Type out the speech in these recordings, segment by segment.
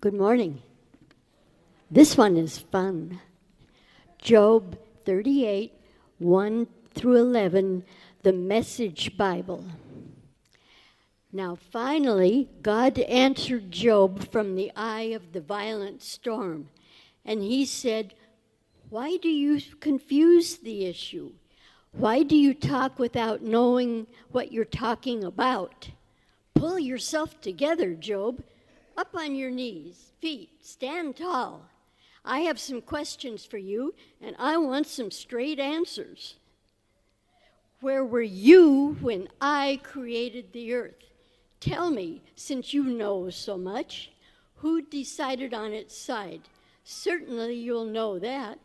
Good morning. This one is fun. Job 38, 1 through 11, the Message Bible. Now, finally, God answered Job from the eye of the violent storm, and he said, Why do you confuse the issue? Why do you talk without knowing what you're talking about? Pull yourself together, Job. Up on your knees, feet, stand tall. I have some questions for you, and I want some straight answers. Where were you when I created the earth? Tell me, since you know so much, who decided on its side? Certainly you'll know that.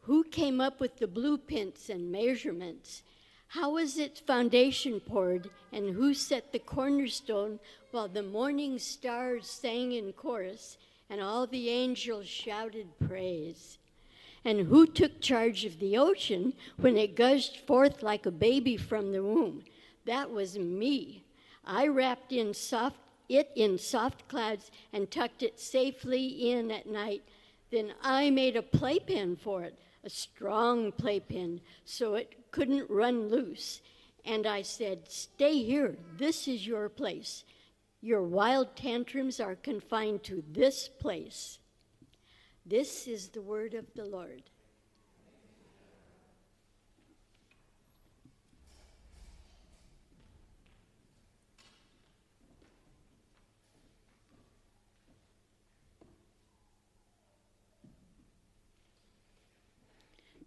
Who came up with the blueprints and measurements? How was its foundation poured, and who set the cornerstone while the morning stars sang in chorus and all the angels shouted praise? And who took charge of the ocean when it gushed forth like a baby from the womb? That was me. I wrapped in soft, it in soft clouds and tucked it safely in at night. Then I made a playpen for it, a strong playpen, so it couldn't run loose. And I said, Stay here. This is your place. Your wild tantrums are confined to this place. This is the word of the Lord.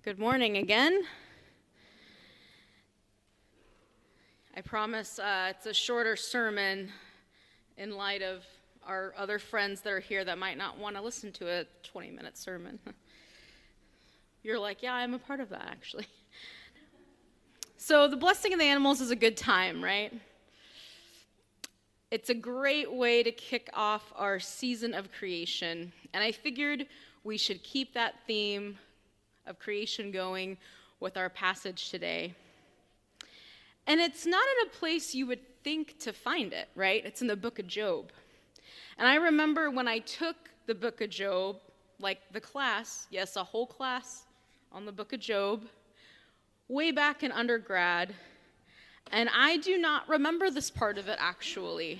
Good morning again. I promise uh, it's a shorter sermon in light of our other friends that are here that might not want to listen to a 20 minute sermon. You're like, yeah, I'm a part of that actually. So, the blessing of the animals is a good time, right? It's a great way to kick off our season of creation. And I figured we should keep that theme of creation going with our passage today. And it's not in a place you would think to find it, right? It's in the book of Job. And I remember when I took the book of Job, like the class, yes, a whole class on the book of Job, way back in undergrad, and I do not remember this part of it actually.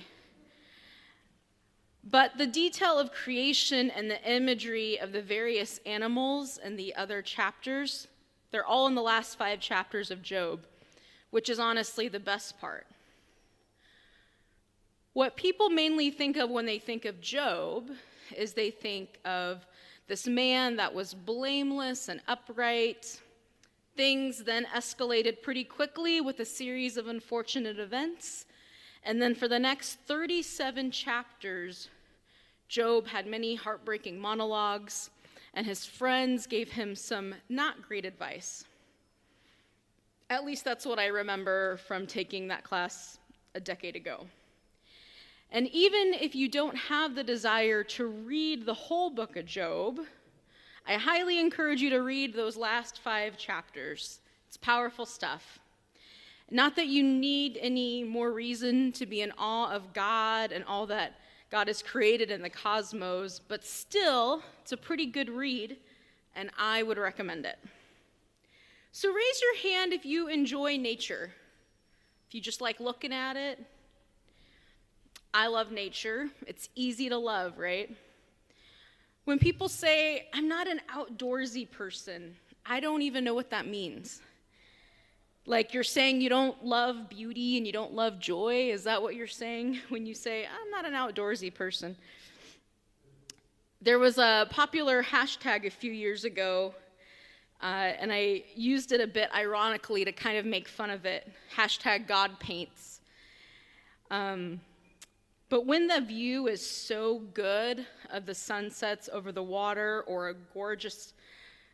But the detail of creation and the imagery of the various animals and the other chapters, they're all in the last five chapters of Job, which is honestly the best part. What people mainly think of when they think of Job is they think of this man that was blameless and upright. Things then escalated pretty quickly with a series of unfortunate events and then for the next 37 chapters, Job had many heartbreaking monologues, and his friends gave him some not great advice. At least that's what I remember from taking that class a decade ago. And even if you don't have the desire to read the whole book of Job, I highly encourage you to read those last five chapters. It's powerful stuff. Not that you need any more reason to be in awe of God and all that God has created in the cosmos, but still, it's a pretty good read, and I would recommend it. So raise your hand if you enjoy nature, if you just like looking at it. I love nature. It's easy to love, right? When people say, I'm not an outdoorsy person, I don't even know what that means. Like you're saying you don't love beauty and you don't love joy? Is that what you're saying when you say, I'm not an outdoorsy person? There was a popular hashtag a few years ago, uh, and I used it a bit ironically to kind of make fun of it. Hashtag God paints. Um, but when the view is so good of the sunsets over the water or a gorgeous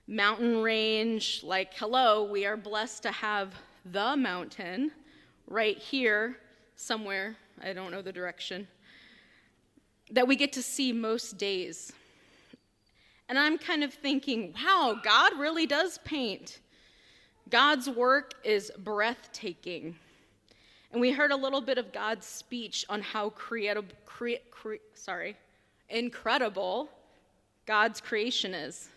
mountain range. Like, hello, we are blessed to have the mountain right here somewhere. I don't know the direction. That we get to see most days. And I'm kind of thinking, wow, God really does paint. God's work is breathtaking. And we heard a little bit of God's speech on how cre- cre- sorry, incredible God's creation is.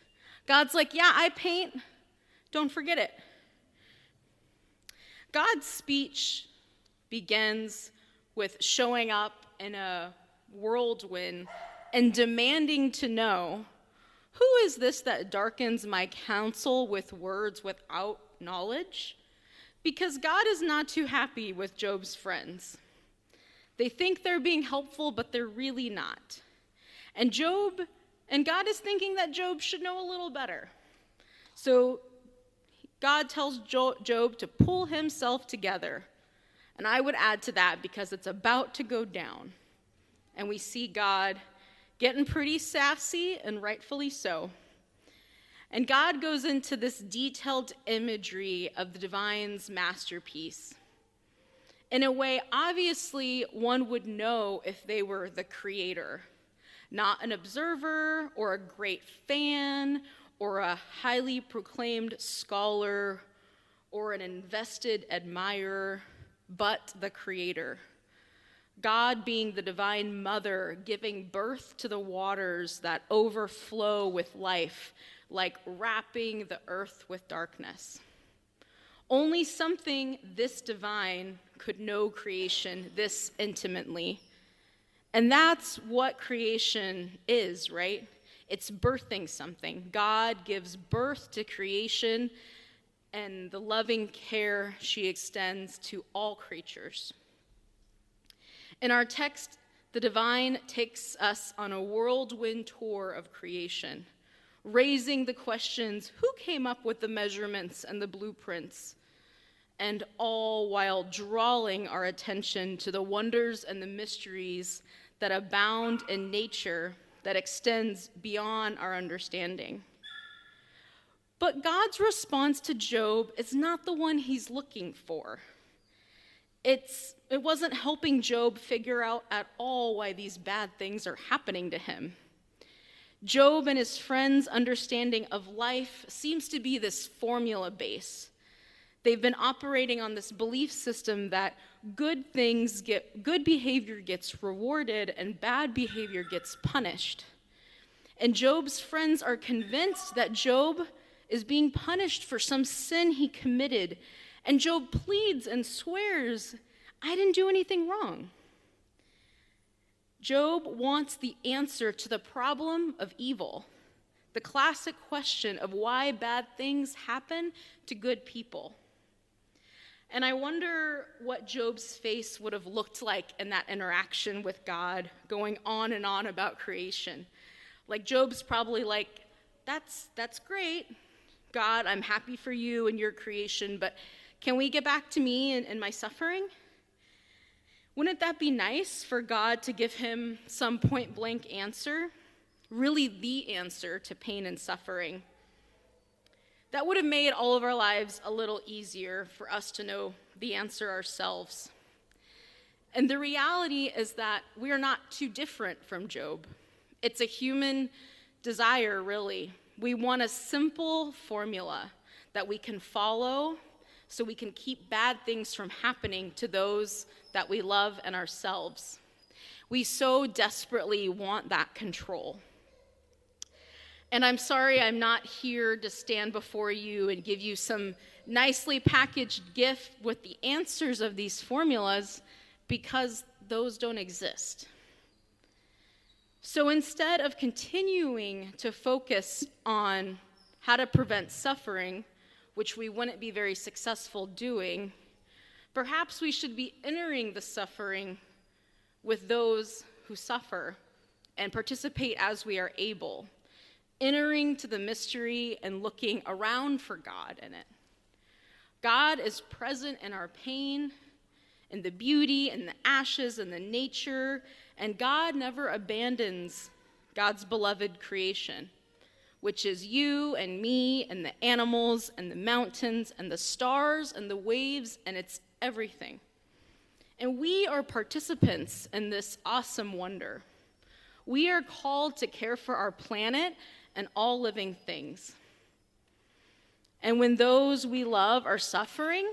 God's like, yeah, I paint, don't forget it. God's speech begins with showing up in a whirlwind and demanding to know who is this that darkens my counsel with words without knowledge? Because God is not too happy with Job's friends. They think they're being helpful, but they're really not. And Job, and God is thinking that Job should know a little better. So God tells Job to pull himself together. And I would add to that because it's about to go down. And we see God getting pretty sassy, and rightfully so. And God goes into this detailed imagery of the divine's masterpiece. In a way, obviously, one would know if they were the creator, not an observer or a great fan or a highly proclaimed scholar or an invested admirer, but the creator. God being the divine mother, giving birth to the waters that overflow with life, like wrapping the earth with darkness. Only something this divine could know creation this intimately. And that's what creation is, right? It's birthing something. God gives birth to creation and the loving care she extends to all creatures. In our text, the divine takes us on a whirlwind tour of creation, raising the questions who came up with the measurements and the blueprints, and all while drawing our attention to the wonders and the mysteries that abound in nature that extends beyond our understanding. But God's response to Job is not the one he's looking for. It's, it wasn't helping Job figure out at all why these bad things are happening to him. Job and his friends' understanding of life seems to be this formula base. They've been operating on this belief system that good things get good behavior gets rewarded and bad behavior gets punished. And Job's friends are convinced that Job is being punished for some sin he committed and Job pleads and swears, I didn't do anything wrong. Job wants the answer to the problem of evil, the classic question of why bad things happen to good people. And I wonder what Job's face would have looked like in that interaction with God, going on and on about creation. Like Job's probably like, that's that's great. God, I'm happy for you and your creation, but can we get back to me and, and my suffering? Wouldn't that be nice for God to give him some point blank answer? Really, the answer to pain and suffering. That would have made all of our lives a little easier for us to know the answer ourselves. And the reality is that we are not too different from Job. It's a human desire, really. We want a simple formula that we can follow so we can keep bad things from happening to those that we love and ourselves. We so desperately want that control. And I'm sorry I'm not here to stand before you and give you some nicely packaged gift with the answers of these formulas because those don't exist. So instead of continuing to focus on how to prevent suffering, which we wouldn't be very successful doing, perhaps we should be entering the suffering with those who suffer and participate as we are able, entering to the mystery and looking around for God in it. God is present in our pain, in the beauty, in the ashes, in the nature, and God never abandons God's beloved creation which is you and me and the animals and the mountains and the stars and the waves, and it's everything. And we are participants in this awesome wonder. We are called to care for our planet and all living things. And when those we love are suffering,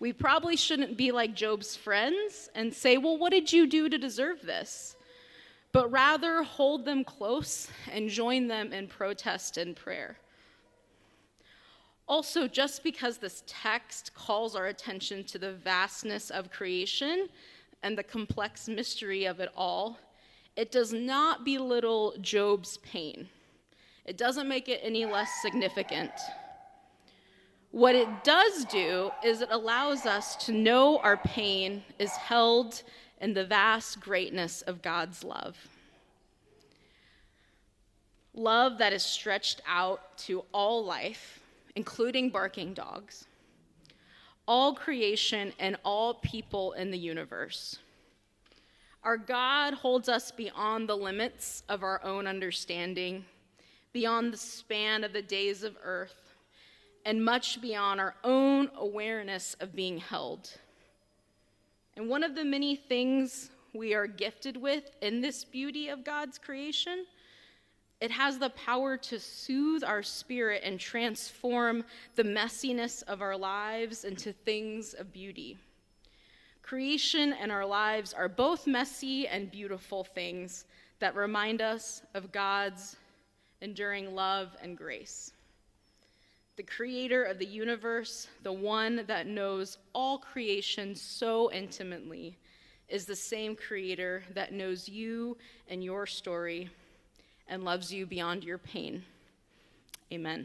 we probably shouldn't be like Job's friends and say, Well, what did you do to deserve this? But rather hold them close and join them in protest and prayer. Also, just because this text calls our attention to the vastness of creation and the complex mystery of it all, it does not belittle Job's pain. It doesn't make it any less significant. What it does do is it allows us to know our pain is held in the vast greatness of God's love. Love that is stretched out to all life including barking dogs, all creation, and all people in the universe. Our God holds us beyond the limits of our own understanding, beyond the span of the days of earth, and much beyond our own awareness of being held. And one of the many things we are gifted with in this beauty of God's creation it has the power to soothe our spirit and transform the messiness of our lives into things of beauty. Creation and our lives are both messy and beautiful things that remind us of God's enduring love and grace. The creator of the universe, the one that knows all creation so intimately, is the same creator that knows you and your story and loves you beyond your pain. Amen.